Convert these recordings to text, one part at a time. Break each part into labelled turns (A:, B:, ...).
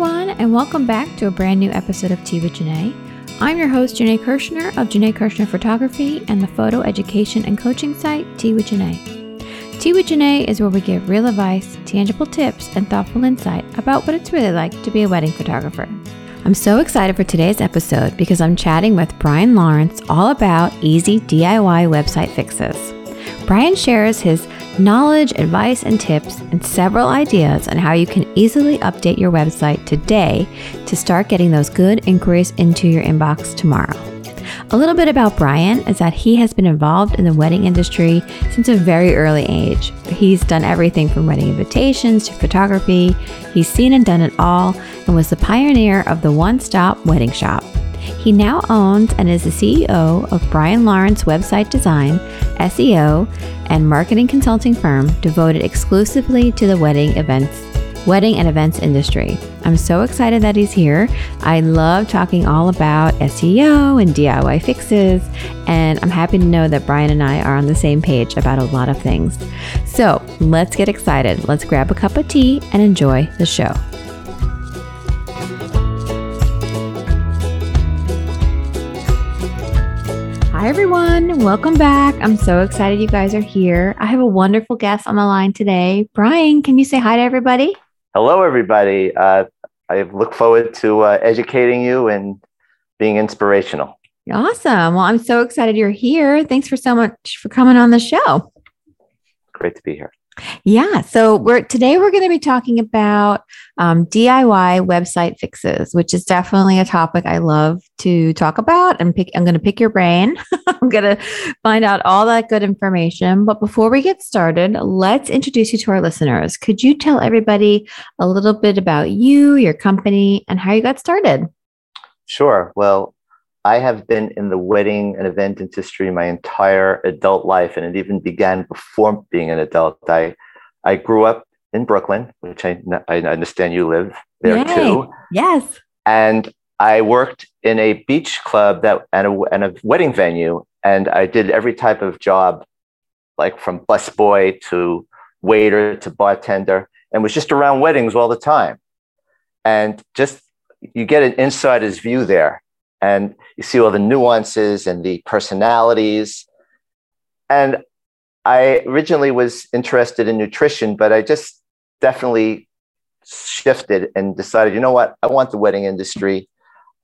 A: everyone, and welcome back to a brand new episode of Tea with Janae. I'm your host, Janae Kirshner of Janae Kirshner Photography and the photo education and coaching site Tea with Janae. Tea with Janae is where we give real advice, tangible tips, and thoughtful insight about what it's really like to be a wedding photographer. I'm so excited for today's episode because I'm chatting with Brian Lawrence all about easy DIY website fixes. Brian shares his knowledge, advice, and tips, and several ideas on how you can easily update your website today to start getting those good inquiries into your inbox tomorrow. A little bit about Brian is that he has been involved in the wedding industry since a very early age. He's done everything from wedding invitations to photography. He's seen and done it all and was the pioneer of the one stop wedding shop. He now owns and is the CEO of Brian Lawrence Website Design, SEO, and marketing consulting firm devoted exclusively to the wedding events wedding and events industry. I'm so excited that he's here. I love talking all about SEO and DIY fixes, and I'm happy to know that Brian and I are on the same page about a lot of things. So let's get excited. Let's grab a cup of tea and enjoy the show. Hi, everyone. Welcome back. I'm so excited you guys are here. I have a wonderful guest on the line today. Brian, can you say hi to everybody?
B: Hello, everybody. Uh, I look forward to uh, educating you and being inspirational.
A: Awesome. Well, I'm so excited you're here. Thanks for so much for coming on the show.
B: Great to be here.
A: Yeah. So we're today we're going to be talking about um, DIY website fixes, which is definitely a topic I love to talk about. And pick, I'm going to pick your brain. I'm going to find out all that good information. But before we get started, let's introduce you to our listeners. Could you tell everybody a little bit about you, your company, and how you got started?
B: Sure. Well, I have been in the wedding and event industry my entire adult life, and it even began before being an adult. I, I grew up in Brooklyn, which I, I understand you live there Yay. too.
A: Yes.
B: And I worked in a beach club that and a, and a wedding venue, and I did every type of job, like from busboy to waiter to bartender, and was just around weddings all the time. And just you get an insider's view there and you see all the nuances and the personalities. And I originally was interested in nutrition, but I just definitely shifted and decided, you know what, I want the wedding industry.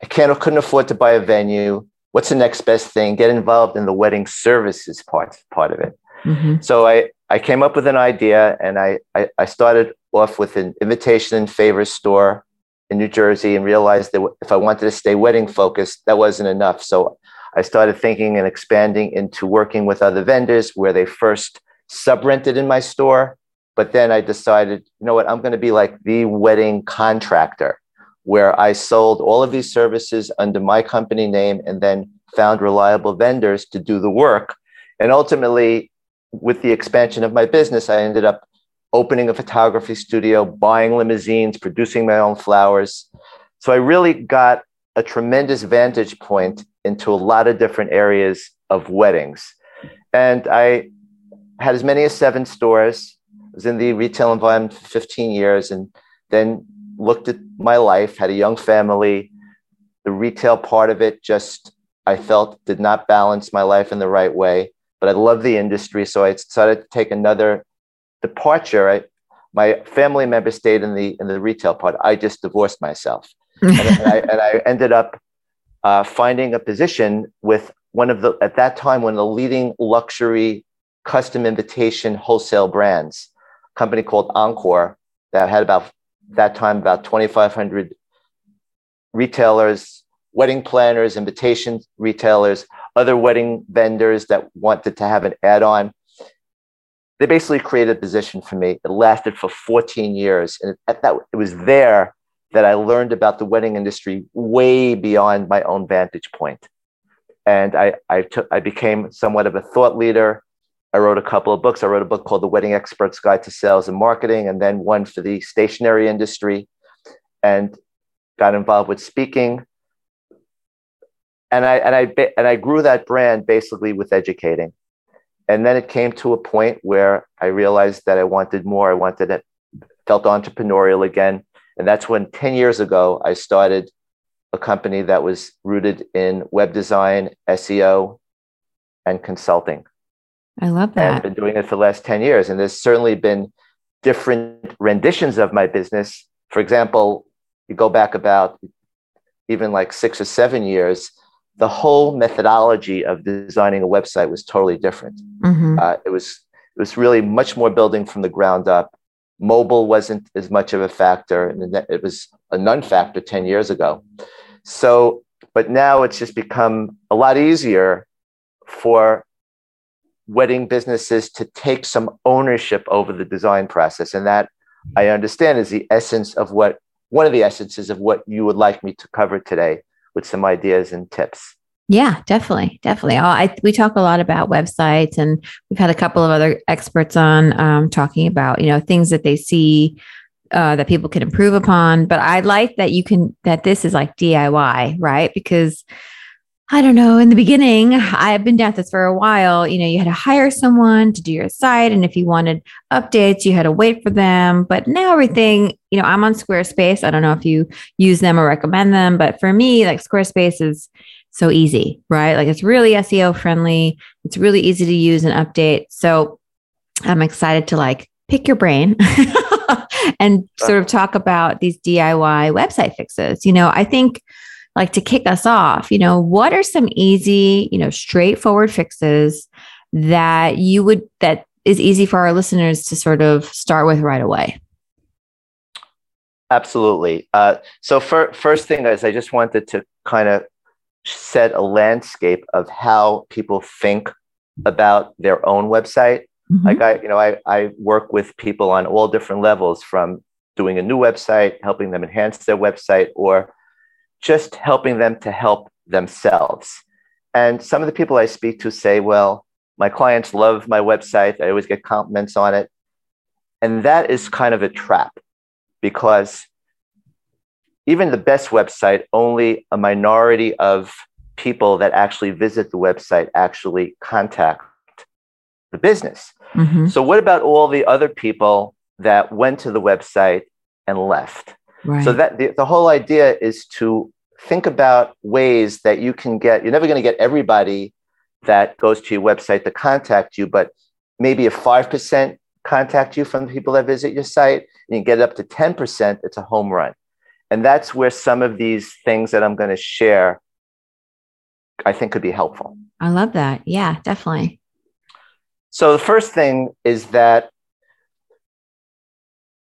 B: I can't couldn't afford to buy a venue. What's the next best thing? Get involved in the wedding services part part of it. Mm-hmm. So I I came up with an idea and I, I I started off with an invitation and favors store in New Jersey and realized that if I wanted to stay wedding focused, that wasn't enough. So I started thinking and expanding into working with other vendors where they first sub rented in my store. But then I decided, you know what, I'm going to be like the wedding contractor where I sold all of these services under my company name and then found reliable vendors to do the work. And ultimately, with the expansion of my business, I ended up opening a photography studio, buying limousines, producing my own flowers. So I really got a tremendous vantage point into a lot of different areas of weddings. And I had as many as seven stores. I was in the retail environment for 15 years and then looked at my life, had a young family. The retail part of it just, I felt, did not balance my life in the right way. But I love the industry. So I decided to take another departure, I, my family member stayed in the in the retail part. I just divorced myself, and, I, and, I, ended up uh, finding a position with one of the at that time one of the leading luxury custom invitation wholesale brands, a company called Encore that had about that time about 2,500 retailers, wedding planners, invitation retailers, other wedding vendors that wanted to have an add-on they basically created a position for me. It lasted for 14 years. And at that, it was there that I learned about the wedding industry way beyond my own vantage point. And I, I, took, I became somewhat of a thought leader. I wrote a couple of books. I wrote a book called The Wedding Expert's Guide to Sales and Marketing, and then one for the stationery industry, and got involved with speaking. And I, and I, and I grew that brand basically with educating and then it came to a point where I realized that I wanted more. I wanted it, felt entrepreneurial again. And that's when 10 years ago, I started a company that was rooted in web design, SEO, and consulting.
A: I love that.
B: And I've been doing it for the last 10 years. And there's certainly been different renditions of my business. For example, you go back about even like six or seven years, the whole methodology of designing a website was totally different. Mm-hmm. Uh, it was it was really much more building from the ground up. Mobile wasn't as much of a factor, and it was a non-factor ten years ago. So, but now it's just become a lot easier for wedding businesses to take some ownership over the design process, and that I understand is the essence of what one of the essences of what you would like me to cover today with some ideas and tips.
A: Yeah, definitely, definitely. I, we talk a lot about websites, and we've had a couple of other experts on um, talking about you know things that they see uh, that people can improve upon. But I like that you can that this is like DIY, right? Because I don't know. In the beginning, I've been down this for a while. You know, you had to hire someone to do your site. And if you wanted updates, you had to wait for them. But now everything, you know, I'm on Squarespace. I don't know if you use them or recommend them. But for me, like Squarespace is so easy, right? Like it's really SEO friendly. It's really easy to use and update. So I'm excited to like pick your brain and sort of talk about these DIY website fixes. You know, I think like to kick us off, you know, what are some easy, you know, straightforward fixes that you would, that is easy for our listeners to sort of start with right away?
B: Absolutely. Uh, so, for, first thing is, I just wanted to kind of set a landscape of how people think about their own website. Mm-hmm. Like I, you know, I, I work with people on all different levels from doing a new website, helping them enhance their website, or just helping them to help themselves. And some of the people I speak to say, well, my clients love my website. I always get compliments on it. And that is kind of a trap because even the best website, only a minority of people that actually visit the website actually contact the business. Mm-hmm. So, what about all the other people that went to the website and left? Right. So that the, the whole idea is to think about ways that you can get, you're never going to get everybody that goes to your website to contact you, but maybe a 5% contact you from the people that visit your site, and you get up to 10%, it's a home run. And that's where some of these things that I'm going to share, I think could be helpful.
A: I love that. Yeah, definitely.
B: So the first thing is that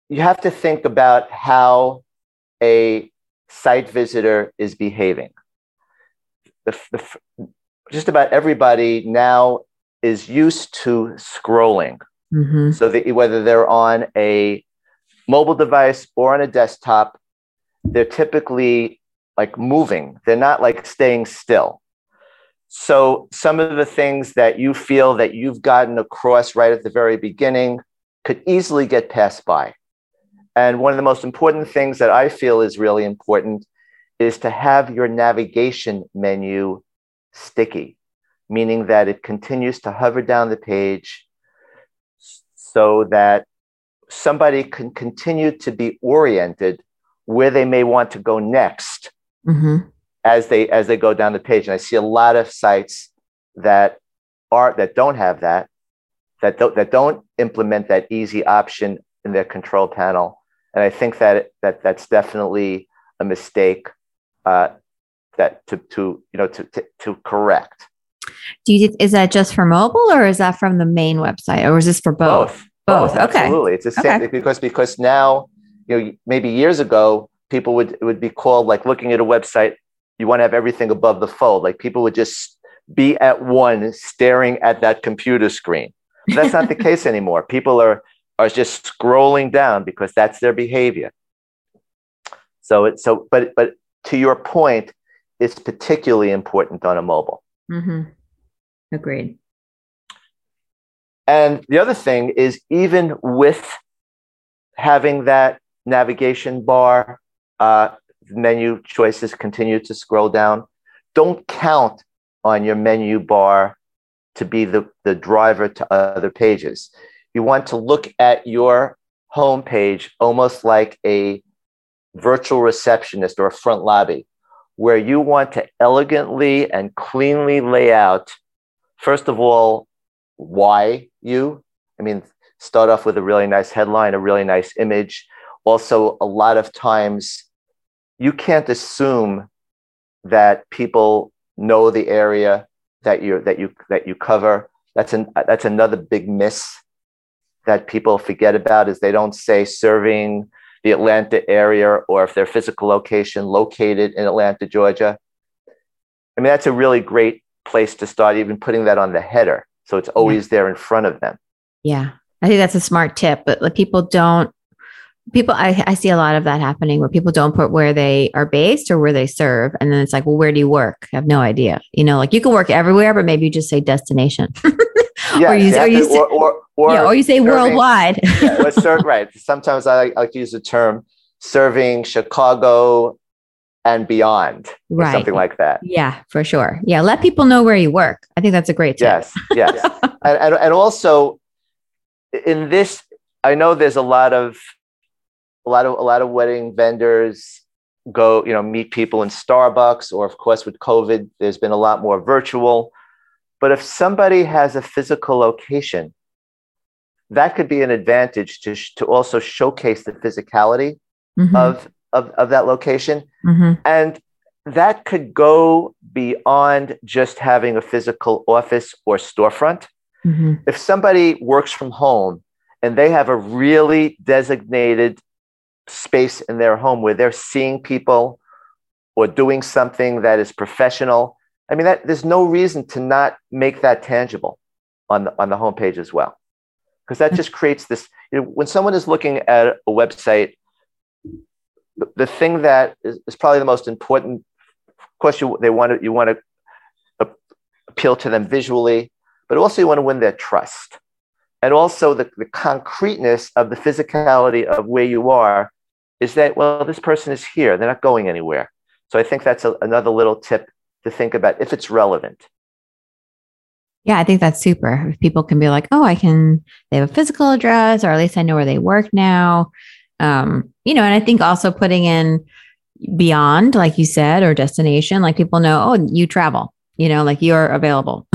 B: you have to think about how a site visitor is behaving. The, the, just about everybody now is used to scrolling. Mm-hmm. So that whether they're on a mobile device or on a desktop, they're typically like moving. They're not like staying still. So some of the things that you feel that you've gotten across right at the very beginning could easily get passed by. And one of the most important things that I feel is really important is to have your navigation menu sticky, meaning that it continues to hover down the page so that somebody can continue to be oriented where they may want to go next mm-hmm. as they as they go down the page. And I see a lot of sites that are that don't have that, that don't, that don't implement that easy option in their control panel and I think that that that's definitely a mistake uh, that to to you know to to, to correct.
A: Do you is that just for mobile or is that from the main website or is this for both?
B: Both. both. Okay. Absolutely, it's the same okay. because because now you know maybe years ago people would would be called like looking at a website. You want to have everything above the fold. Like people would just be at one staring at that computer screen. That's not the case anymore. People are are just scrolling down because that's their behavior. So it's so, but but to your point, it's particularly important on a mobile.
A: Mm-hmm. Agreed.
B: And the other thing is, even with having that navigation bar, uh, menu choices continue to scroll down. Don't count on your menu bar to be the, the driver to other pages you want to look at your homepage almost like a virtual receptionist or a front lobby where you want to elegantly and cleanly lay out, first of all, why you. I mean, start off with a really nice headline, a really nice image. Also, a lot of times you can't assume that people know the area that you that you that you cover. That's an that's another big miss that people forget about is they don't say serving the Atlanta area or if their physical location located in Atlanta, Georgia. I mean, that's a really great place to start, even putting that on the header. So it's always yeah. there in front of them.
A: Yeah. I think that's a smart tip, but like people don't people I, I see a lot of that happening where people don't put where they are based or where they serve and then it's like well where do you work i have no idea you know like you can work everywhere but maybe you just say destination
B: yeah, or, you, or, you say, or, or,
A: or, yeah, or you say serving, worldwide.
B: Yeah, serve, right. Sometimes I like, I like, to use the term serving chicago and beyond right. something like that.
A: Yeah for sure. Yeah let people know where you work. I think that's a great tip.
B: yes yes. And, and, and also in this i know there's a lot of a lot of a lot of wedding vendors go you know meet people in starbucks or of course with covid there's been a lot more virtual but if somebody has a physical location that could be an advantage to, to also showcase the physicality mm-hmm. of, of, of that location mm-hmm. and that could go beyond just having a physical office or storefront mm-hmm. if somebody works from home and they have a really designated space in their home where they're seeing people or doing something that is professional. I mean, that, there's no reason to not make that tangible on the, on the homepage as well. Because that just creates this, you know, when someone is looking at a website, the, the thing that is, is, probably the most important, question they want to, you want to appeal to them visually, but also you want to win their trust. And also the, the concreteness of the physicality of where you are is that, well, this person is here, they're not going anywhere. So I think that's a, another little tip to think about if it's relevant.
A: Yeah, I think that's super. If people can be like, oh, I can, they have a physical address, or at least I know where they work now. Um, you know, and I think also putting in beyond, like you said, or destination, like people know, oh, you travel, you know, like you're available.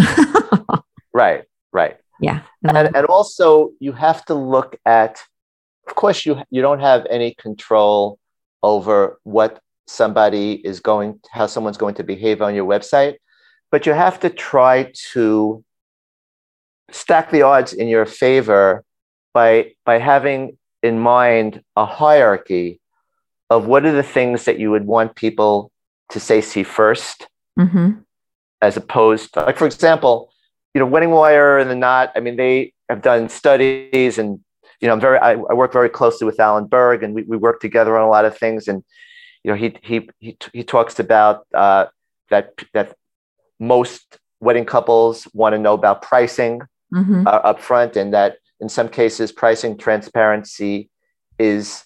B: right, right.
A: Yeah.
B: And, and also, you have to look at of course you you don't have any control over what somebody is going how someone's going to behave on your website but you have to try to stack the odds in your favor by by having in mind a hierarchy of what are the things that you would want people to say see 1st mm-hmm. as opposed to like for example you know wedding wire and the knot i mean they have done studies and you know, I'm very, I, I, work very closely with Alan Berg and we, we work together on a lot of things. And, you know, he, he, he, he talks about uh, that, that most wedding couples want to know about pricing mm-hmm. uh, up front and that in some cases pricing transparency is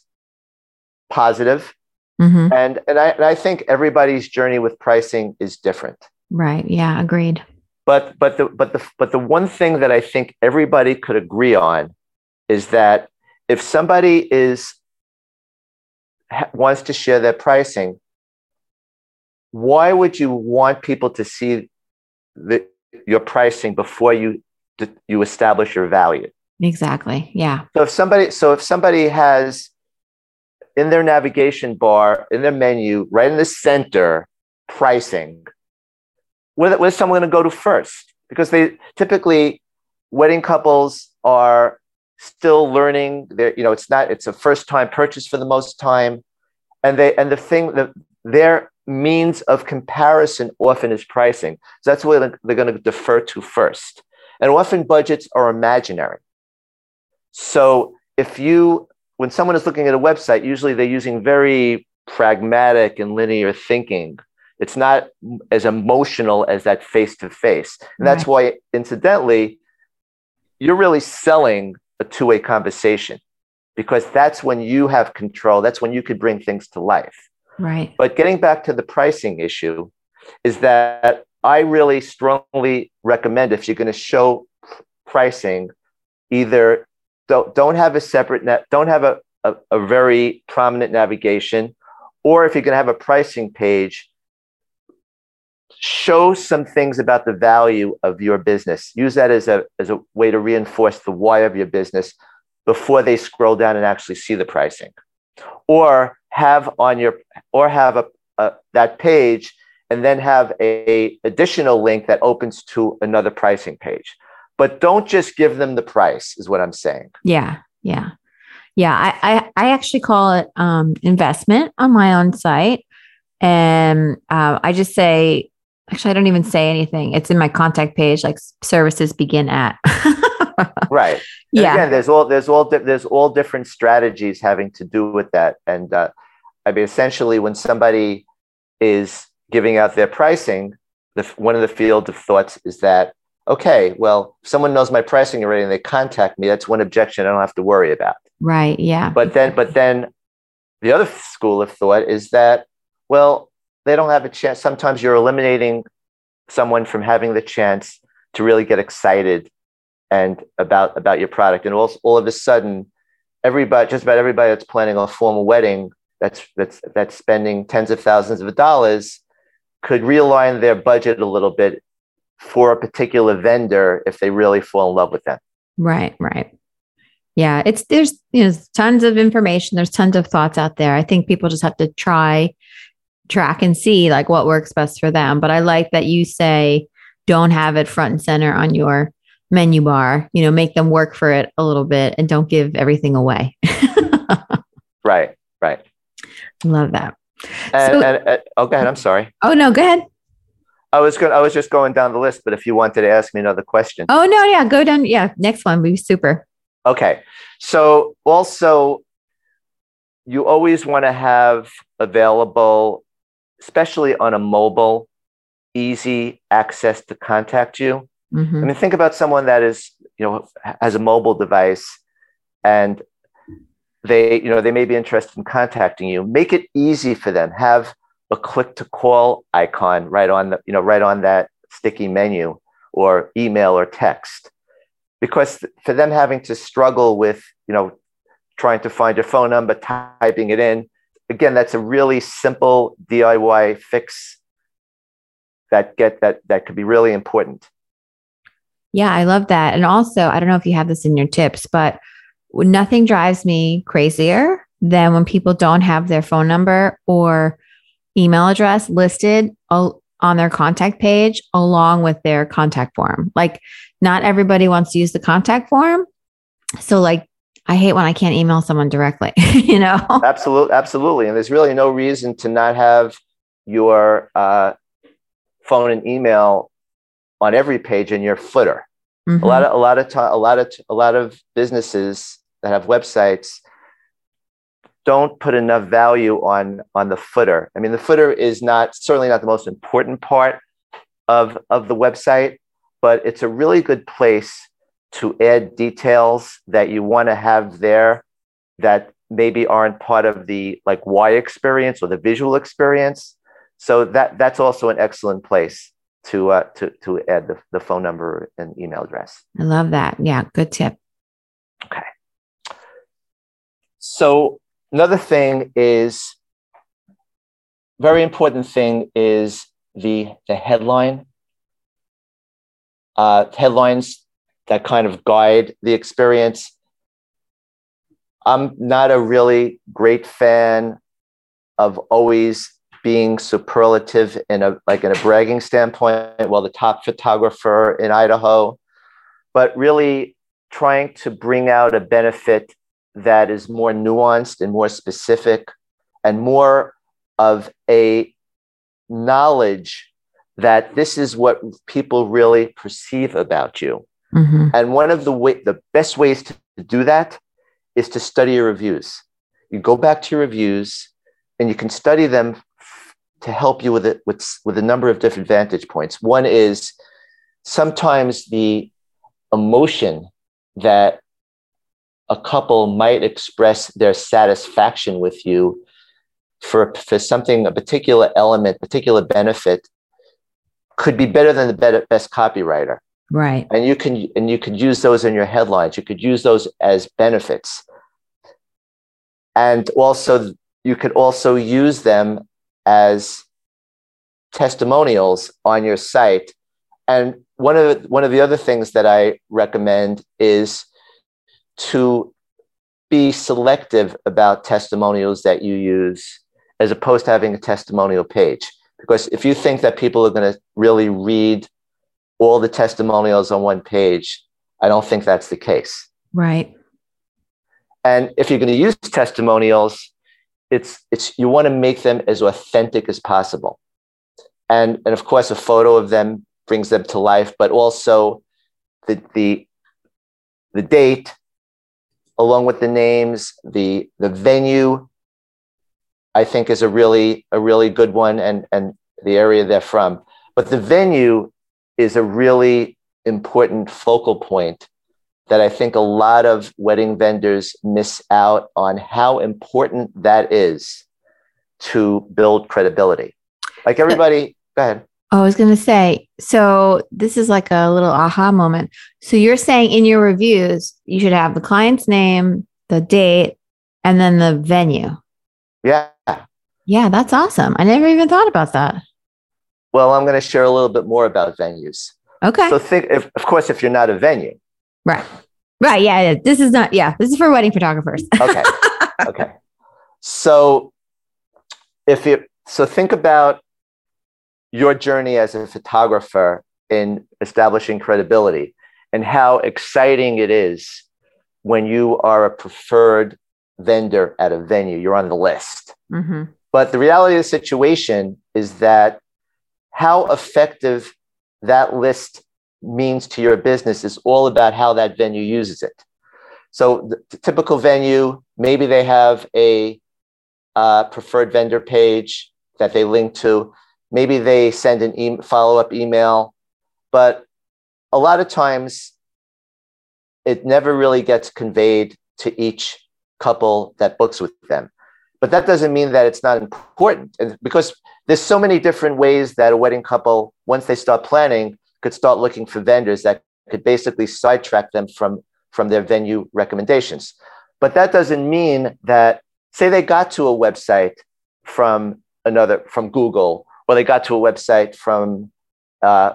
B: positive. Mm-hmm. And, and, I, and I think everybody's journey with pricing is different.
A: Right. Yeah. Agreed.
B: But, but the, but the, but the one thing that I think everybody could agree on is that if somebody is wants to share their pricing, why would you want people to see the, your pricing before you you establish your value?
A: Exactly. Yeah.
B: So if somebody so if somebody has in their navigation bar in their menu right in the center pricing, where, where's someone going to go to first? Because they typically wedding couples are still learning. There, you know, it's not. It's a first time purchase for the most time, and they and the thing that their means of comparison often is pricing. So that's what they're going to defer to first. And often budgets are imaginary. So if you, when someone is looking at a website, usually they're using very pragmatic and linear thinking. It's not as emotional as that face to face. And that's why, incidentally, you're really selling a two way conversation because that's when you have control. That's when you could bring things to life.
A: Right.
B: But getting back to the pricing issue, is that I really strongly recommend if you're going to show pricing, either don't, don't have a separate net, don't have a, a, a very prominent navigation or if you're going to have a pricing page, show some things about the value of your business. Use that as a, as a way to reinforce the why of your business before they scroll down and actually see the pricing. Or have on your or have a, a that page and then have a additional link that opens to another pricing page. But don't just give them the price, is what I'm saying.
A: Yeah, yeah, yeah. I I, I actually call it um, investment on my own site, and uh, I just say actually I don't even say anything. It's in my contact page, like services begin at.
B: right. And yeah. Again, there's all there's all there's all different strategies having to do with that, and uh, I mean, essentially, when somebody is giving out their pricing, the, one of the field of thoughts is that, okay, well, someone knows my pricing already and they contact me, that's one objection I don't have to worry about.
A: Right. Yeah.
B: But then, but then the other school of thought is that, well, they don't have a chance. Sometimes you're eliminating someone from having the chance to really get excited and about about your product. And all, all of a sudden, everybody, just about everybody that's planning a formal wedding that's that's that's spending tens of thousands of dollars could realign their budget a little bit for a particular vendor if they really fall in love with them.
A: Right, right. Yeah, it's there's you know tons of information, there's tons of thoughts out there. I think people just have to try track and see like what works best for them. But I like that you say don't have it front and center on your menu bar, you know, make them work for it a little bit and don't give everything away.
B: right, right.
A: Love that.
B: And, so, and, and, oh, go ahead. I'm sorry.
A: Oh no, go ahead.
B: I was going. I was just going down the list, but if you wanted to ask me another question.
A: Oh no, yeah, go down. Yeah, next one would be super.
B: Okay, so also, you always want to have available, especially on a mobile, easy access to contact you. Mm-hmm. I mean, think about someone that is, you know, has a mobile device, and they you know they may be interested in contacting you make it easy for them have a click to call icon right on the you know right on that sticky menu or email or text because for them having to struggle with you know trying to find your phone number typing it in again that's a really simple diy fix that get that that could be really important
A: yeah i love that and also i don't know if you have this in your tips but nothing drives me crazier than when people don't have their phone number or email address listed on their contact page along with their contact form. Like, not everybody wants to use the contact form. So, like, I hate when I can't email someone directly, you know?
B: Absolutely. Absolutely. And there's really no reason to not have your uh, phone and email on every page in your footer. Mm-hmm. A lot of a lot of time, a lot of a lot of businesses that have websites don't put enough value on on the footer. I mean, the footer is not certainly not the most important part of of the website, but it's a really good place to add details that you want to have there that maybe aren't part of the like why experience or the visual experience. So that that's also an excellent place to uh, to to add the, the phone number and email address.
A: I love that. Yeah, good tip.
B: Okay. So another thing is very important thing is the the headline. Uh, headlines that kind of guide the experience. I'm not a really great fan of always being superlative in a like in a bragging standpoint. Well, the top photographer in Idaho, but really trying to bring out a benefit that is more nuanced and more specific and more of a knowledge that this is what people really perceive about you. Mm-hmm. And one of the way, the best ways to do that is to study your reviews. You go back to your reviews and you can study them to help you with it with, with a number of different vantage points. One is sometimes the emotion that a couple might express their satisfaction with you for, for something, a particular element, particular benefit could be better than the best copywriter.
A: Right.
B: And you can and you could use those in your headlines. You could use those as benefits. And also you could also use them as testimonials on your site. And one of the, one of the other things that I recommend is to be selective about testimonials that you use as opposed to having a testimonial page. Because if you think that people are going to really read all the testimonials on one page, I don't think that's the case.
A: Right.
B: And if you're going to use testimonials, it's it's you want to make them as authentic as possible. And and of course a photo of them brings them to life, but also the the the date along with the names, the the venue I think is a really a really good one and and the area they're from. But the venue is a really important focal point that I think a lot of wedding vendors miss out on how important that is to build credibility. Like everybody, go ahead.
A: I was going to say, so this is like a little aha moment. So you're saying in your reviews, you should have the client's name, the date, and then the venue.
B: Yeah.
A: Yeah, that's awesome. I never even thought about that.
B: Well, I'm going to share a little bit more about venues.
A: Okay.
B: So think, if, of course, if you're not a venue.
A: Right. Right. Yeah. This is not, yeah, this is for wedding photographers.
B: okay. Okay. So if you, so think about your journey as a photographer in establishing credibility and how exciting it is when you are a preferred vendor at a venue, you're on the list. Mm-hmm. But the reality of the situation is that how effective that list means to your business is all about how that venue uses it. So, the typical venue, maybe they have a uh, preferred vendor page that they link to. Maybe they send an e- follow up email, but a lot of times it never really gets conveyed to each couple that books with them. But that doesn't mean that it's not important. And because there's so many different ways that a wedding couple, once they start planning, could start looking for vendors that could basically sidetrack them from, from their venue recommendations. But that doesn't mean that, say, they got to a website from another, from Google, or they got to a website from uh,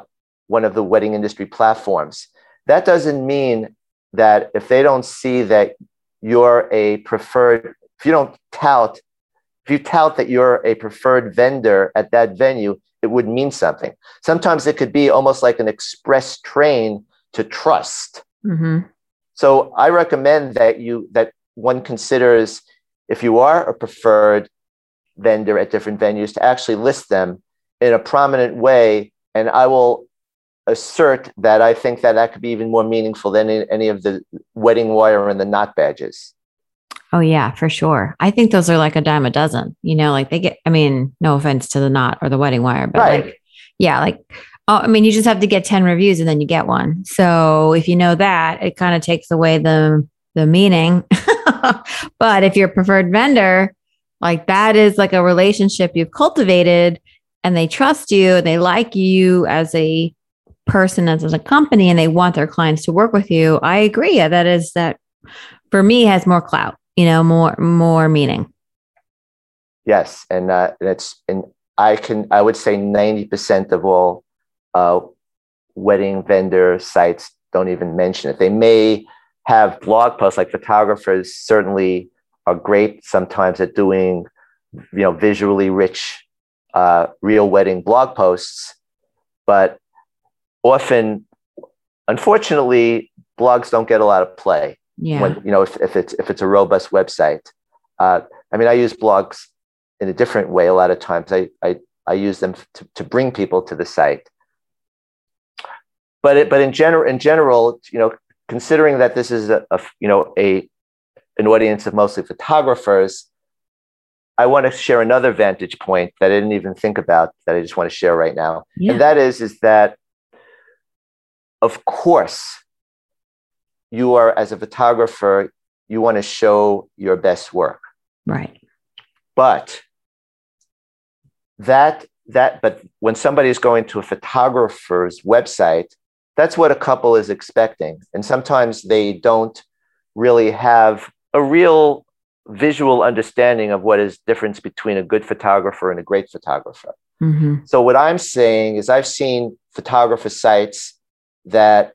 B: one of the wedding industry platforms. That doesn't mean that if they don't see that you're a preferred, if you don't tout, if you tout that you're a preferred vendor at that venue, it would mean something. Sometimes it could be almost like an express train to trust. Mm-hmm. So I recommend that you that one considers if you are a preferred vendor at different venues to actually list them in a prominent way. And I will assert that I think that that could be even more meaningful than any of the wedding wire and the knot badges.
A: Oh yeah, for sure. I think those are like a dime a dozen. You know, like they get. I mean, no offense to the knot or the wedding wire, but right. like, yeah, like, oh, I mean, you just have to get ten reviews and then you get one. So if you know that, it kind of takes away the the meaning. but if you're a preferred vendor, like that is like a relationship you've cultivated, and they trust you, and they like you as a person, as, as a company, and they want their clients to work with you. I agree. That is that for me has more clout you know, more more meaning.
B: Yes, and uh, it's and I can I would say ninety percent of all uh, wedding vendor sites don't even mention it. They may have blog posts like photographers certainly are great sometimes at doing you know visually rich uh, real wedding blog posts, but often, unfortunately, blogs don't get a lot of play
A: yeah.
B: when you know if, if it's if it's a robust website uh, i mean i use blogs in a different way a lot of times i i, I use them to, to bring people to the site but it, but in general in general you know considering that this is a, a you know a an audience of mostly photographers i want to share another vantage point that i didn't even think about that i just want to share right now yeah. and that is is that of course you are as a photographer you want to show your best work
A: right
B: but that that but when somebody is going to a photographer's website that's what a couple is expecting and sometimes they don't really have a real visual understanding of what is difference between a good photographer and a great photographer.
A: Mm-hmm.
B: So what I'm saying is I've seen photographer sites that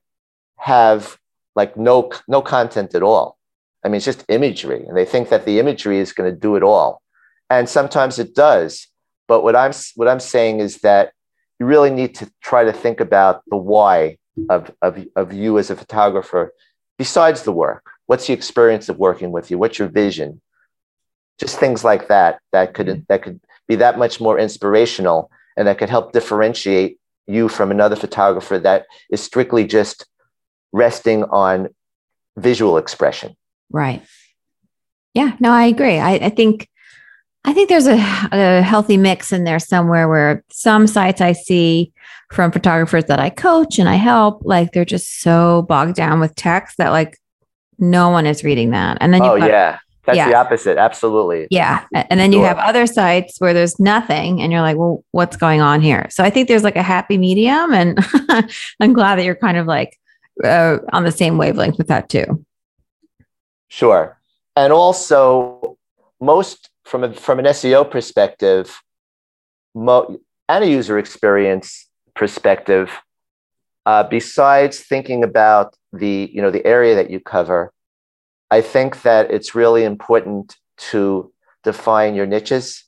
B: have like no no content at all. I mean, it's just imagery, and they think that the imagery is going to do it all, and sometimes it does. But what I'm what I'm saying is that you really need to try to think about the why of of, of you as a photographer, besides the work. What's the experience of working with you? What's your vision? Just things like that that could mm-hmm. that could be that much more inspirational and that could help differentiate you from another photographer that is strictly just resting on visual expression.
A: Right. Yeah, no, I agree. I, I think I think there's a, a, healthy mix in there somewhere where some sites I see from photographers that I coach and I help, like they're just so bogged down with text that like no one is reading that. And then
B: oh
A: got,
B: yeah, that's
A: yeah.
B: the opposite. Absolutely.
A: Yeah. And then you have other sites where there's nothing and you're like, well, what's going on here? So I think there's like a happy medium. And I'm glad that you're kind of like uh, on the same wavelength with that too.
B: Sure. And also, most from a, from an SEO perspective, mo- and a user experience perspective, uh, besides thinking about the you know the area that you cover, I think that it's really important to define your niches.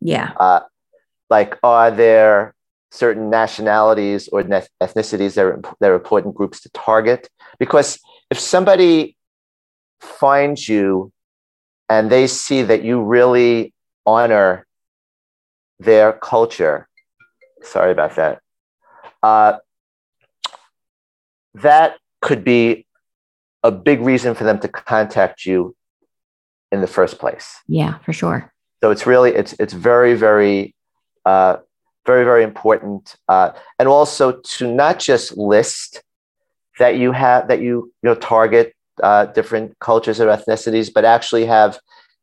A: Yeah.
B: Uh, like, are there certain nationalities or ethnicities that are, that are important groups to target? Because if somebody finds you and they see that you really honor their culture, sorry about that, uh, that could be a big reason for them to contact you in the first place.
A: Yeah, for sure.
B: So it's really it's it's very very uh, very very important, uh, and also to not just list that you have that you you know target uh, different cultures or ethnicities, but actually have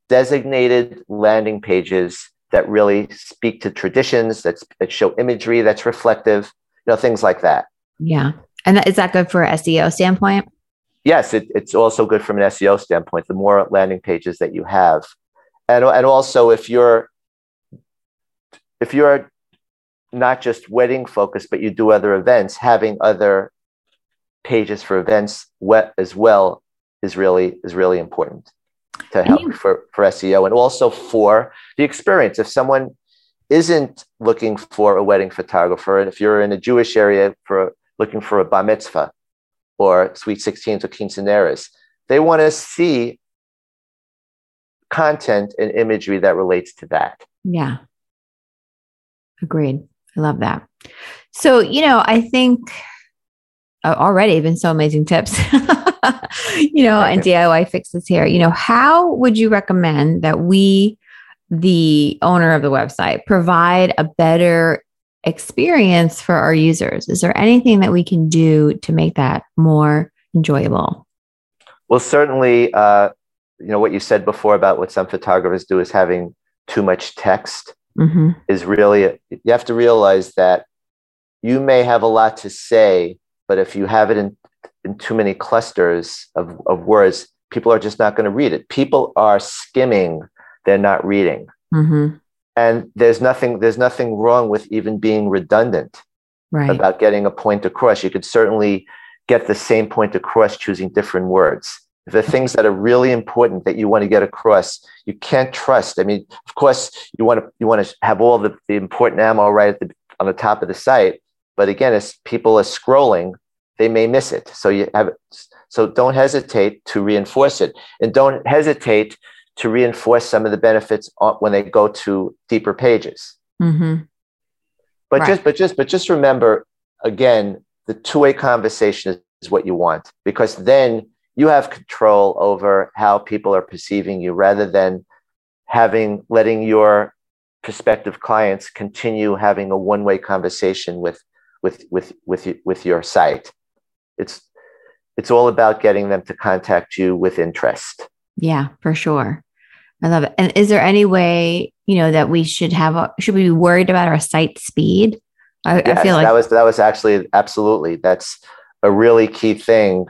B: designated landing pages that really speak to traditions that that show imagery that's reflective, you know things like that.
A: Yeah, and that, is that good for SEO standpoint?
B: yes, it, it's also good from an SEO standpoint. The more landing pages that you have, and and also if you're if you're not just wedding focused, but you do other events, having other pages for events as well is really is really important to help for, for SEO and also for the experience. If someone isn't looking for a wedding photographer, and if you're in a Jewish area for looking for a bar mitzvah, or Sweet 16s or Quinceaneras. They want to see content and imagery that relates to that.
A: Yeah. Agreed. I love that. So, you know, I think uh, already been so amazing tips, you know, and DIY fixes here. You know, how would you recommend that we, the owner of the website, provide a better experience for our users? Is there anything that we can do to make that more enjoyable?
B: Well, certainly, uh, you know, what you said before about what some photographers do is having too much text
A: mm-hmm.
B: is really, you have to realize that you may have a lot to say, but if you have it in, in too many clusters of, of words, people are just not going to read it. People are skimming, they're not reading.
A: Mm-hmm
B: and there's nothing there's nothing wrong with even being redundant
A: right.
B: about getting a point across you could certainly get the same point across choosing different words the things that are really important that you want to get across you can't trust i mean of course you want to you want to have all the, the important ammo right the, on the top of the site but again as people are scrolling they may miss it so you have so don't hesitate to reinforce it and don't hesitate to reinforce some of the benefits when they go to deeper pages.
A: Mm-hmm.
B: But
A: right.
B: just but just but just remember again, the two-way conversation is, is what you want because then you have control over how people are perceiving you rather than having letting your prospective clients continue having a one-way conversation with with with with with your site. It's it's all about getting them to contact you with interest.
A: Yeah, for sure. I love it. And is there any way, you know, that we should have, a, should we be worried about our site speed? I,
B: yes,
A: I feel like
B: that was, that was actually absolutely, that's a really key thing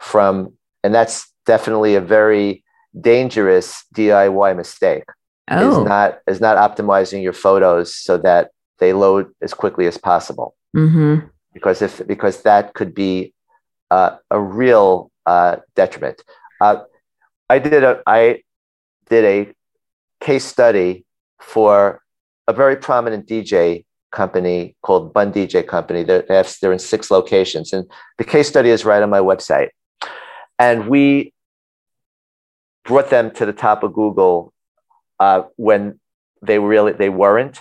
B: from, and that's definitely a very dangerous DIY mistake.
A: Oh.
B: Is not is not optimizing your photos so that they load as quickly as possible.
A: mm-hmm.
B: Because if because that could be uh, a real uh, detriment. Uh, I did a I did a case study for a very prominent DJ company called Bun DJ Company. They're, they have, they're in six locations, and the case study is right on my website. And we brought them to the top of Google uh, when they really they weren't.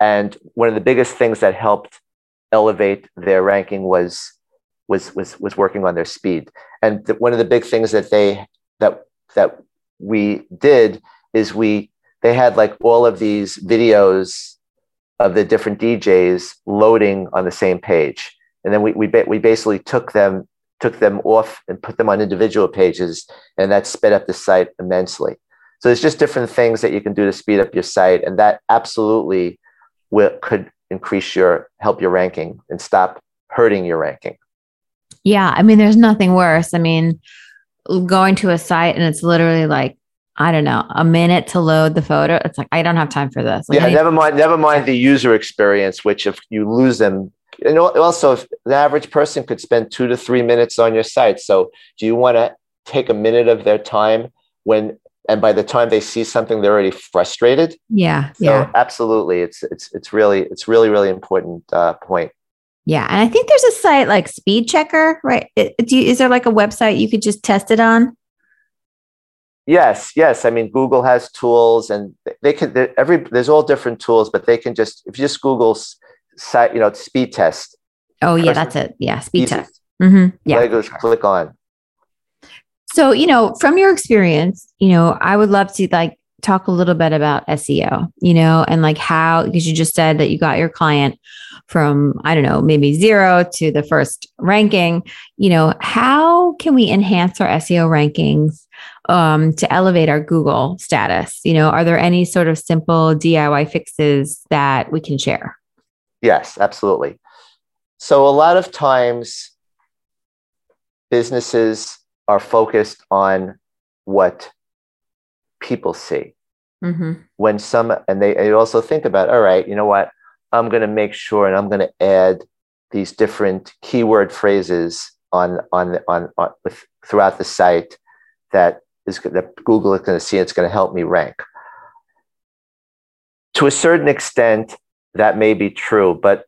B: And one of the biggest things that helped elevate their ranking was was was was working on their speed. And the, one of the big things that they that that we did is we they had like all of these videos of the different DJs loading on the same page, and then we we ba- we basically took them took them off and put them on individual pages, and that sped up the site immensely. So there's just different things that you can do to speed up your site, and that absolutely will, could increase your help your ranking and stop hurting your ranking.
A: Yeah. I mean, there's nothing worse. I mean, going to a site and it's literally like, I don't know, a minute to load the photo. It's like, I don't have time for this. Like,
B: yeah, never mind. Never mind the user experience, which if you lose them, and also if the average person could spend two to three minutes on your site. So do you want to take a minute of their time when, and by the time they see something, they're already frustrated.
A: yeah.
B: So
A: Yeah.
B: absolutely, it's it's it's really it's really really important uh, point.
A: Yeah. And I think there's a site like Speed Checker, right? It, you, is there like a website you could just test it on?
B: Yes, yes. I mean, Google has tools, and they can. Every there's all different tools, but they can just if you just Google s- site, you know, speed test.
A: Oh, yeah. That's it. Yeah. Speed
B: easy.
A: test. hmm Yeah.
B: Just click on.
A: So, you know, from your experience, you know, I would love to like talk a little bit about SEO, you know, and like how, because you just said that you got your client from, I don't know, maybe zero to the first ranking, you know, how can we enhance our SEO rankings um, to elevate our Google status? You know, are there any sort of simple DIY fixes that we can share?
B: Yes, absolutely. So a lot of times businesses are focused on what people see.
A: Mm-hmm.
B: When some and they, they also think about, all right, you know what? I'm going to make sure and I'm going to add these different keyword phrases on on on, on with, throughout the site that is that Google is going to see. It's going to help me rank. To a certain extent, that may be true, but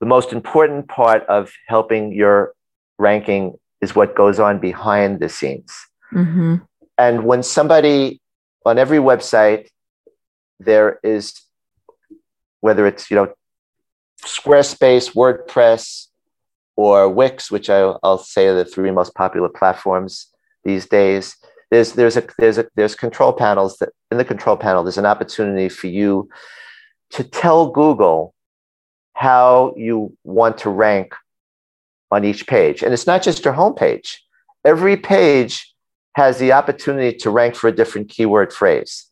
B: the most important part of helping your ranking is what goes on behind the scenes.
A: Mm-hmm.
B: And when somebody on every website, there is whether it's you know Squarespace, WordPress, or Wix, which I, will say are the three most popular platforms these days. There's there's a there's a there's control panels that in the control panel there's an opportunity for you to tell Google how you want to rank on each page. And it's not just your homepage. Every page has the opportunity to rank for a different keyword phrase.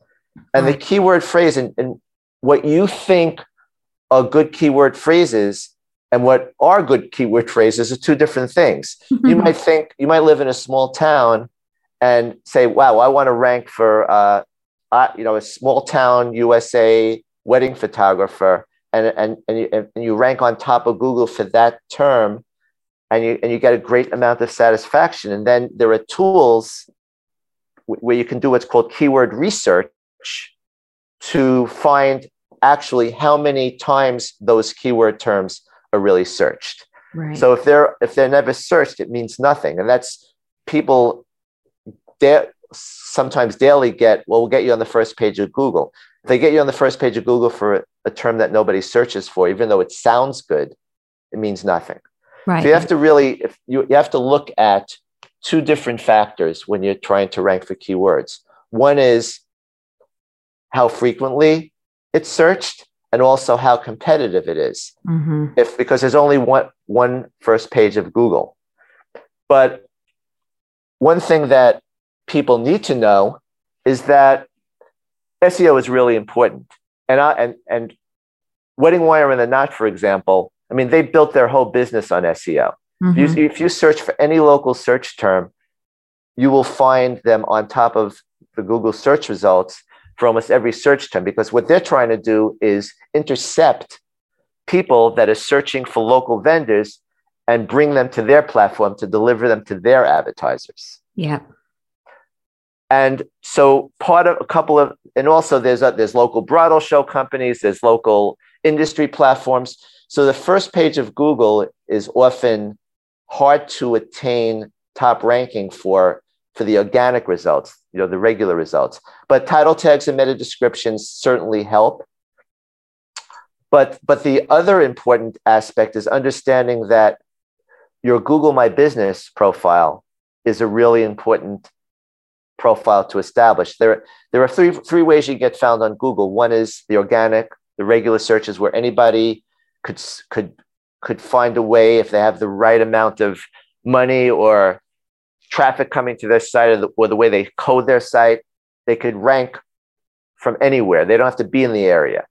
B: And the keyword phrase and, and what you think are good keyword phrases and what are good keyword phrases are two different things. You might think you might live in a small town and say, "Wow, I want to rank for uh, uh, you know a small town USA wedding photographer," and and and you, and you rank on top of Google for that term, and you and you get a great amount of satisfaction. And then there are tools where you can do what's called keyword research to find actually how many times those keyword terms are really searched.
A: right.
B: So if they're if they're never searched, it means nothing, and that's people. Da- sometimes daily get well, we'll get you on the first page of Google. They get you on the first page of Google for a, term that nobody searches for, even though it sounds good, it means nothing.
A: right.
B: So you have to really, if you, you have to look at two different factors when you're trying to rank for keywords. One is how frequently it's searched, and also how competitive it is
A: Mhm.
B: if because there's only one one first page of Google. But one thing that people need to know is that SEO is really important. And I, and and Wedding Wire and the Knot, for example, I mean, they built their whole business on SEO. If
A: Mhm.
B: you, if you search for any local search term, you will find them on top of the Google search results for almost every search term because what they're trying to do is intercept people that are searching for local vendors and bring them to their platform to deliver them to their advertisers.
A: Yeah.
B: And so part of a couple of, and also there's a, there's local bridal show companies, there's local industry platforms. So the first page of Google is often hard to attain top ranking for for the organic results, you know, the regular results. But title tags and meta descriptions certainly help. But but the other important aspect is understanding that your Google My Business profile is a really important profile to establish. There, there are three, three ways you get found on Google. One is the organic, the regular searches where anybody could, could, could find a way if they have the right amount of money or traffic coming to their site or the, or the way they code their site, they could rank from anywhere. They don't have to be in the area.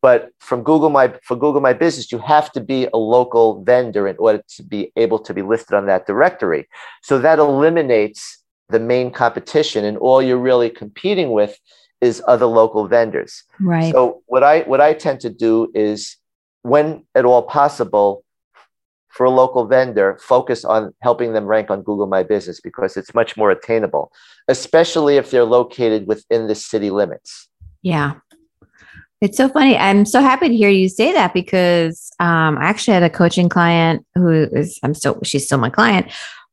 B: But from Google My for Google My Business, you have to be a local vendor in order to be able to be listed on that directory. So that eliminates the main competition, and all you're really competing with is other local vendors.
A: Right.
B: So what I what I tend to do is, when at all possible, for a local vendor, focus on helping them rank on Google My Business because it's much more attainable, especially if they're located within the city limits.
A: Yeah. It's so funny. I'm so happy to hear you say that because um, I actually had a coaching client who is, I'm still, she's still my client,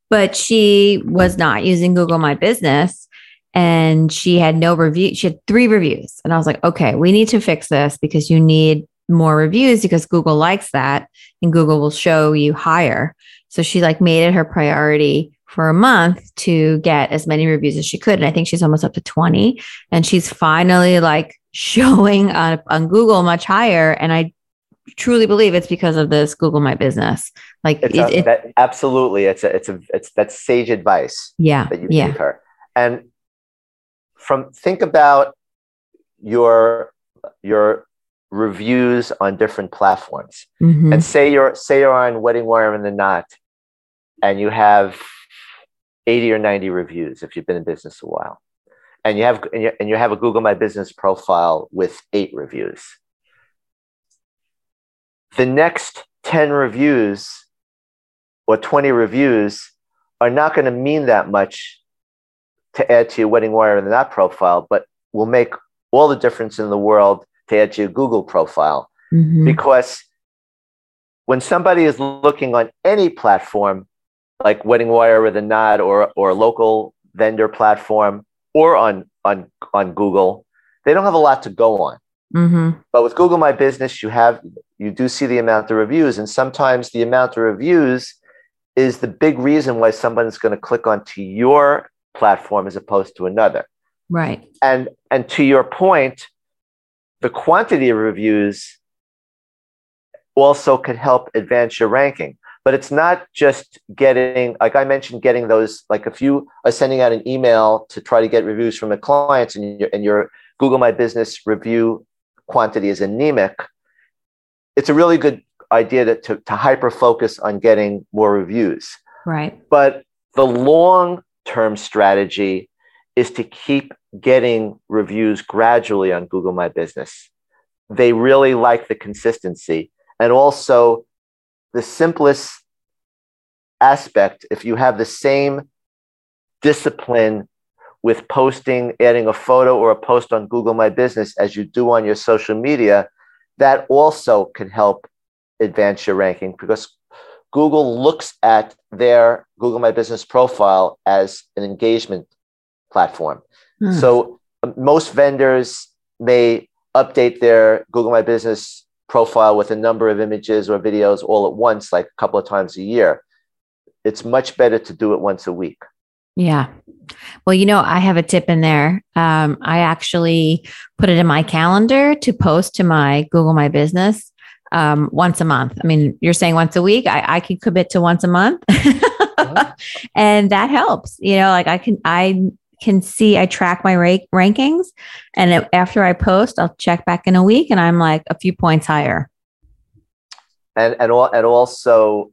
A: but she was not using Google My Business and she had no review. She had three reviews. And I was like, okay, we need to fix this because you need more reviews because Google likes that and Google will show you higher. So she like made it her priority for a month to get as many reviews as she could. And I think she's almost up to 20. And she's finally like showing on, on Google much higher. And I truly believe it's because of this Google My Business. Like
B: it's
A: it,
B: a, that, absolutely, it's a, it's a, it's that's sage advice.
A: Yeah,
B: that you
A: yeah.
B: give her. And from think about your your reviews on different platforms,
A: Mhm.
B: and say you're say you're on Wedding Wire and the Knot, and you have eighty or ninety reviews if you've been in business a while and you have and you, and you have a Google My Business profile with eight reviews. The next 10 reviews or 20 reviews are not going to mean that much to add to your wedding wire and that profile, but will make all the difference in the world to add to your Google profile.
A: Mhm.
B: Because when somebody is looking on any platform, like Wedding Wire or the Knot or, or a local vendor platform, or on on on Google, they don't have a lot to go on.
A: Mhm.
B: But with Google My Business, you have you do see the amount of reviews, and sometimes the amount of reviews is the big reason why someone's going to click onto your platform as opposed to another.
A: Right.
B: And and to your point, the quantity of reviews also could help advance your ranking. But it's not just getting, like I mentioned, getting those. Like if you are sending out an email to try to get reviews from the clients, and your and your Google My Business review quantity is anemic, it's a really good idea to, to, to hyper focus on getting more reviews.
A: Right.
B: But the long term strategy is to keep getting reviews gradually on Google My Business. They really like the consistency. And also, the simplest aspect, if you have the same discipline with posting, adding a photo or a post on Google My Business as you do on your social media, that also can help advance your ranking because Google looks at their Google My Business profile as an engagement platform.
A: Hmm.
B: So um, most vendors may update their Google My Business profile with a number of images or videos all at once, like a couple of times a year. It's much better to do it once a week.
A: Yeah. Well, you know, I have a tip in there. Um, I actually put it in my calendar to post to my Google My Business um, once a month. I mean, you're saying once a week. I, I can commit to once a month, and that helps. You know, like I can I can see I track my ra- rankings, and it- after I post, I'll check back in a week, and I'm like a few points higher.
B: And and all, and also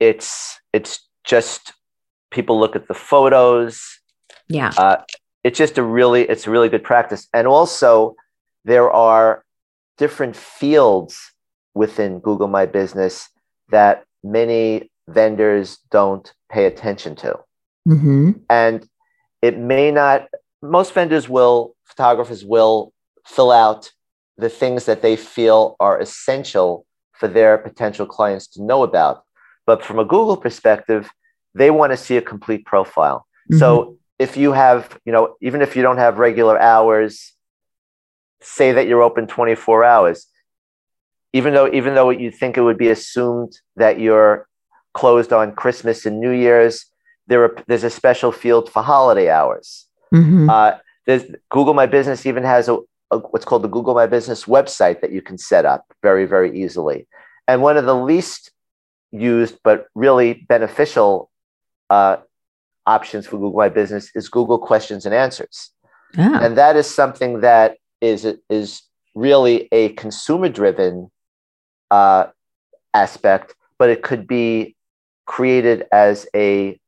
B: it's it's just people look at the photos.
A: Yeah.
B: Uh, it's just a really, it's a really good practice. And also, there are different fields within Google My Business that many vendors don't pay attention to.
A: Mm-hmm.
B: And it may not, most vendors will, photographers will fill out the things that they feel are essential for their potential clients to know about. But from a Google perspective, they want to see a complete profile. Mm-hmm. So if you have, you know, even if you don't have regular hours, say that you're open 24 hours, even though even though you think it would be assumed that you're closed on Christmas and New Year's, there are, there's a special field for holiday hours.
A: Mm-hmm.
B: Uh, there's Google My Business even has a, a, what's called the Google My Business website that you can set up very very easily. And one of the least used but really beneficial uh, options for Google My Business is Google Questions and Answers,
A: yeah.
B: and that is something that is is really a consumer driven uh, aspect, but it could be created as a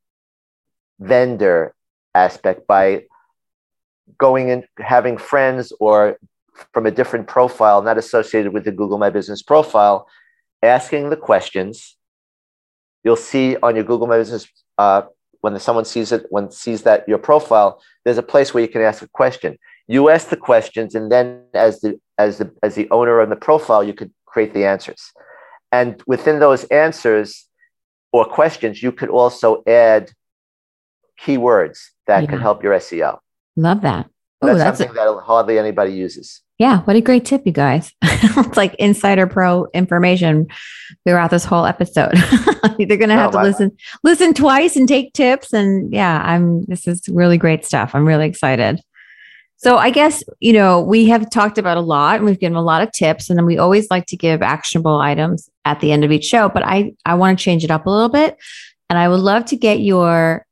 B: vendor aspect by going and having friends or from a different profile, not associated with the Google My Business profile, asking the questions. You'll see on your Google My Business uh, when someone sees it, when sees that your profile, there's a place where you can ask a question. You ask the questions, and then as the as the as the owner of the profile, you could create the answers. And within those answers or questions, you could also add keywords that yeah. can help your SEO.
A: Love that.
B: Ooh, that's, that's, something a- that hardly anybody uses.
A: Yeah, what a great tip, you guys. it's like insider pro information throughout this whole episode. They're gonna have no, to listen listen twice and take tips. And yeah, I'm this is really great stuff. I'm really excited. So I guess, you know, we have talked about a lot and we've given a lot of tips and then we always like to give actionable items at the end of each show, but I I want to change it up a little bit and I would love to get your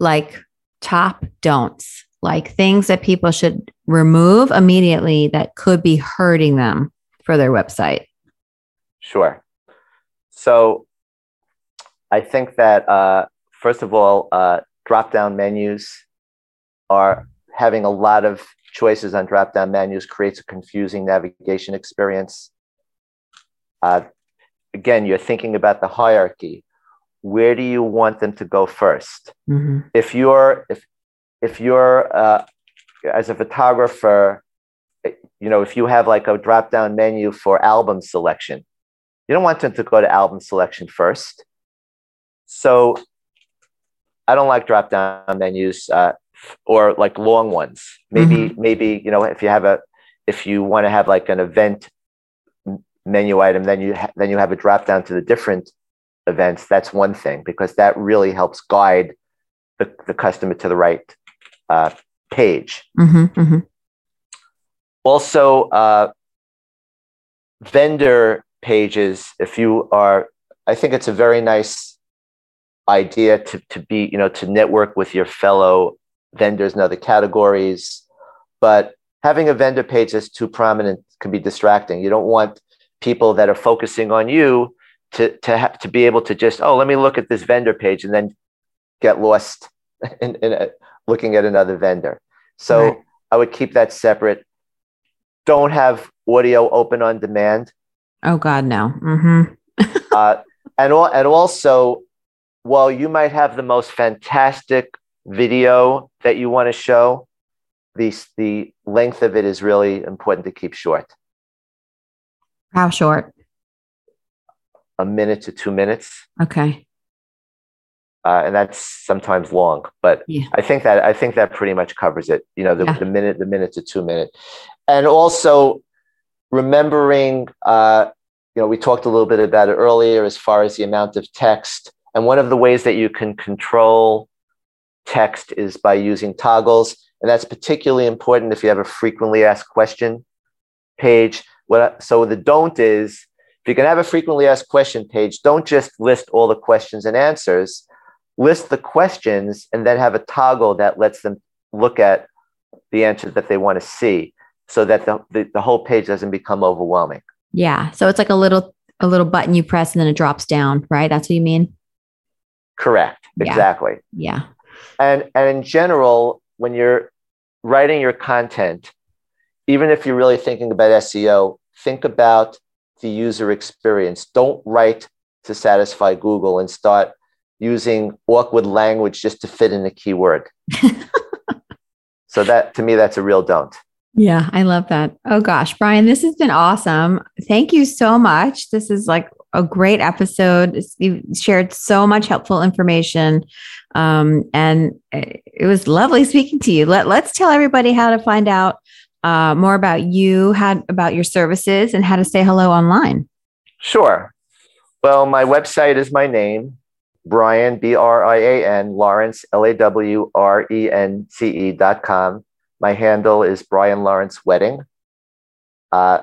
A: like top don'ts, like things that people should remove immediately that could be hurting them for their website.
B: Sure. So I think that uh, first of all, uh, drop down menus are having a lot of choices on drop down menus creates a confusing navigation experience. Uh, again, you're thinking about the hierarchy. Where do you want them to go 1st
A: mm-hmm.
B: If you're if if you're uh, as a photographer, you know, if you have like a drop down menu for album selection, you don't want them to go to album selection first. So I don't like drop down menus. Uh, or like long ones. Maybe mm-hmm. maybe you know if you have a if you want to have like an event menu item, then you ha- then you have a drop down to the different events. That's one thing because that really helps guide the, the customer to the right uh, page.
A: Mm-hmm, mm-hmm.
B: Also, uh, vendor pages. If you are, I think it's a very nice idea to, to be, you know, to network with your fellow vendors and other categories. But having a vendor page that's too prominent can be distracting. You don't want people that are focusing on you to to have to be able to just oh let me look at this vendor page and then get lost in, in a, looking at another vendor. So right. I would keep that separate. Don't have audio open on demand.
A: Oh God, no. Mm-hmm.
B: uh, and all, and also, while you might have the most fantastic video that you want to show, the, the length of it is really important to keep short.
A: How short?
B: A minute to two minutes.
A: Okay.
B: Uh, and that's sometimes long, but yeah. I think that I think that pretty much covers it. You know, the, yeah. the minute, the minute to two minute, and also remembering. Uh, you know, we talked a little bit about it earlier as far as the amount of text, and one of the ways that you can control text is by using toggles. And that's particularly important if you have a frequently asked question page. What, so the don't is if you can have a frequently asked question page, don't just list all the questions and answers. List the questions and then have a toggle that lets them look at the answer that they want to see so that the, the, the whole page doesn't become overwhelming.
A: Yeah. So it's like a little a little button you press and then it drops down, right? That's what you mean?
B: Correct.
A: Yeah.
B: Exactly.
A: Yeah.
B: And and in general, when you're writing your content, even if you're really thinking about SEO, think about the user experience. Don't write to satisfy Google and start using awkward language just to fit in a keyword. so that to me, that's a real don't.
A: Yeah, I love that. Oh gosh, Brian, this has been awesome. Thank you so much. This is like a great episode. You shared so much helpful information. Um, and it was lovely speaking to you. Let, let's tell everybody how to find out uh, more about you, how, about your services, and how to say hello online.
B: Sure. Well, my website is my name, Brian, B R I A N, Lawrence, L A W R E N C E dot com. My handle is Brian Lawrence Wedding. Uh,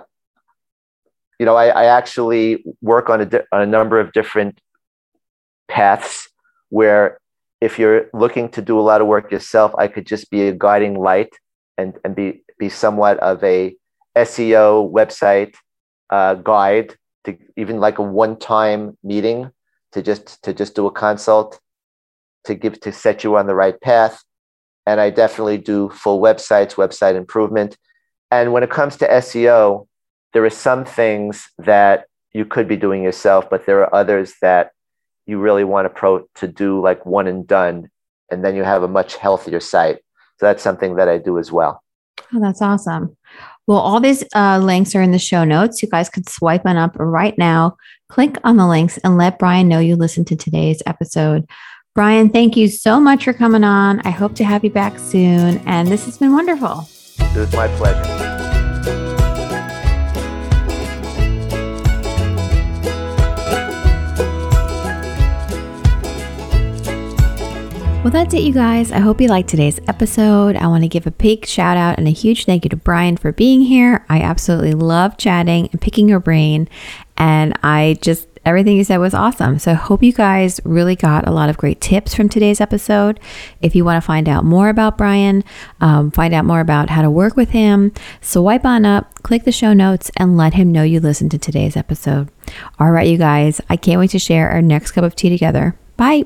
B: you know, I, I actually work on a, di- on a number of different paths where if you're looking to do a lot of work yourself, I could just be a guiding light and, and be, be somewhat of a SEO website uh, guide to even like a one-time meeting to just to just do a consult to give to set you on the right path. And i definitely do full websites website improvement. And when it comes to seo there are some things that you could be doing yourself but there are others that you really want to pro to do like one and done and then you have a much healthier site. So that's something that i do as well.
A: Oh that's awesome well, all these uh, links are in the show notes. You guys can swipe on up right now, click on the links, and let Brian know you listened to today's episode. Brian, thank you so much for coming on. I hope to have you back soon. And this has been wonderful.
B: It was my pleasure.
A: Well, that's it, you guys. I hope you liked today's episode. I want to give a big shout out and a huge thank you to Brian for being here. I absolutely love chatting and picking your brain. And I just, everything you said was awesome. So I hope you guys really got a lot of great tips from today's episode. If you want to find out more about Brian, um, find out more about how to work with him, swipe on up, click the show notes, and let him know you listened to today's episode. All right, you guys, I can't wait to share our next cup of tea together. Bye.